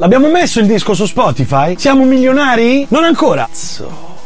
L'abbiamo messo il disco su Spotify? Siamo milionari? Non ancora. Cazzo.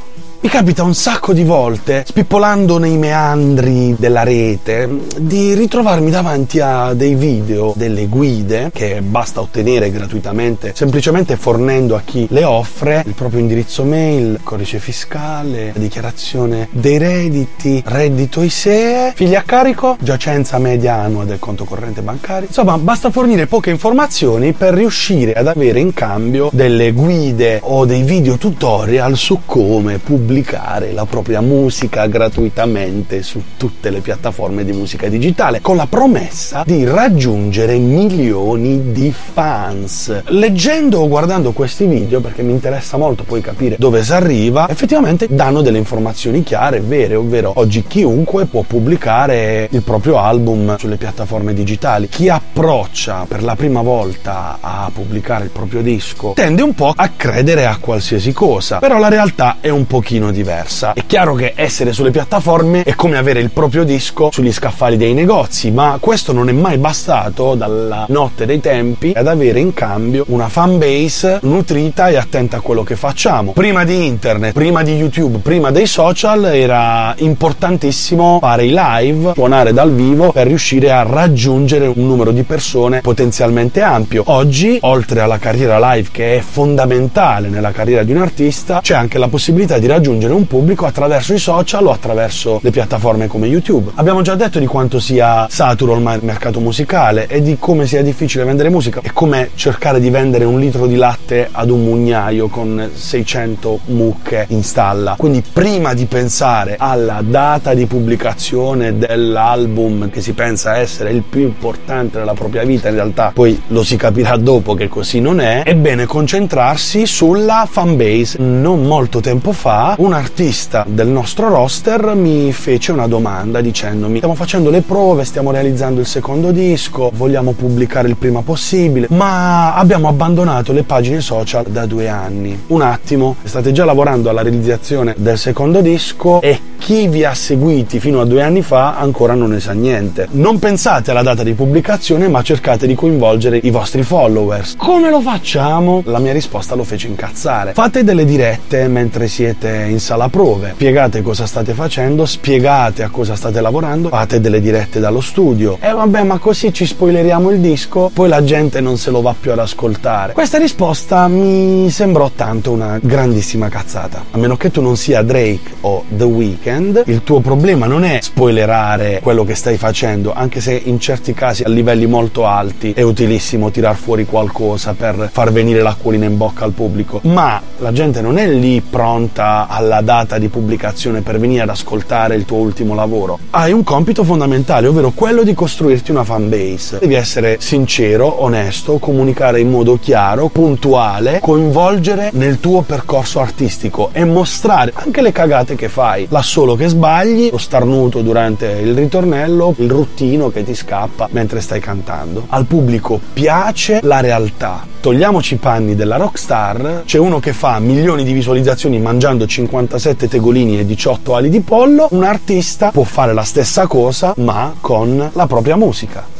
Mi capita un sacco di volte, spippolando nei meandri della rete, di ritrovarmi davanti a dei video, delle guide che basta ottenere gratuitamente, semplicemente fornendo a chi le offre il proprio indirizzo mail, codice fiscale, dichiarazione dei redditi, reddito ISEE, figli a carico, giacenza media annua del conto corrente bancario. Insomma, basta fornire poche informazioni per riuscire ad avere in cambio delle guide o dei video tutorial su come pubblicare pubblicare la propria musica gratuitamente su tutte le piattaforme di musica digitale con la promessa di raggiungere milioni di fans. Leggendo o guardando questi video, perché mi interessa molto poi capire dove si arriva, effettivamente danno delle informazioni chiare, vere, ovvero oggi chiunque può pubblicare il proprio album sulle piattaforme digitali. Chi approccia per la prima volta a pubblicare il proprio disco tende un po' a credere a qualsiasi cosa, però la realtà è un pochino pochino diversa. È chiaro che essere sulle piattaforme è come avere il proprio disco sugli scaffali dei negozi, ma questo non è mai bastato dalla notte dei tempi ad avere in cambio una fanbase nutrita e attenta a quello che facciamo. Prima di internet, prima di YouTube, prima dei social era importantissimo fare i live, suonare dal vivo per riuscire a raggiungere un numero di persone potenzialmente ampio. Oggi, oltre alla carriera live che è fondamentale nella carriera di un artista, c'è anche la possibilità di raggiungere raggiungere un pubblico attraverso i social o attraverso le piattaforme come YouTube. Abbiamo già detto di quanto sia saturo il mercato musicale e di come sia difficile vendere musica e come cercare di vendere un litro di latte ad un mugnaio con 600 mucche in stalla. Quindi prima di pensare alla data di pubblicazione dell'album che si pensa essere il più importante della propria vita, in realtà poi lo si capirà dopo che così non è, è bene concentrarsi sulla fanbase. Non molto tempo fa un artista del nostro roster mi fece una domanda dicendomi stiamo facendo le prove, stiamo realizzando il secondo disco, vogliamo pubblicare il prima possibile, ma abbiamo abbandonato le pagine social da due anni. Un attimo, state già lavorando alla realizzazione del secondo disco e chi vi ha seguiti fino a due anni fa ancora non ne sa niente. Non pensate alla data di pubblicazione, ma cercate di coinvolgere i vostri followers. Come lo facciamo? La mia risposta lo fece incazzare. Fate delle dirette mentre siete in sala prove, spiegate cosa state facendo, spiegate a cosa state lavorando, fate delle dirette dallo studio. E vabbè, ma così ci spoileriamo il disco, poi la gente non se lo va più ad ascoltare. Questa risposta mi sembrò tanto una grandissima cazzata. A meno che tu non sia Drake o The Weeknd, il tuo problema non è spoilerare quello che stai facendo, anche se in certi casi a livelli molto alti è utilissimo tirar fuori qualcosa per far venire l'acquolina in bocca al pubblico, ma la gente non è lì pronta alla data di pubblicazione per venire ad ascoltare il tuo ultimo lavoro, hai un compito fondamentale, ovvero quello di costruirti una fan base. Devi essere sincero, onesto, comunicare in modo chiaro, puntuale, coinvolgere nel tuo percorso artistico e mostrare anche le cagate che fai, l'assolo che sbagli, lo starnuto durante il ritornello, il ruttino che ti scappa mentre stai cantando. Al pubblico piace la realtà. Togliamoci i panni della rockstar, c'è uno che fa milioni di visualizzazioni mangiando 50 57 tegolini e 18 ali di pollo, un artista può fare la stessa cosa ma con la propria musica.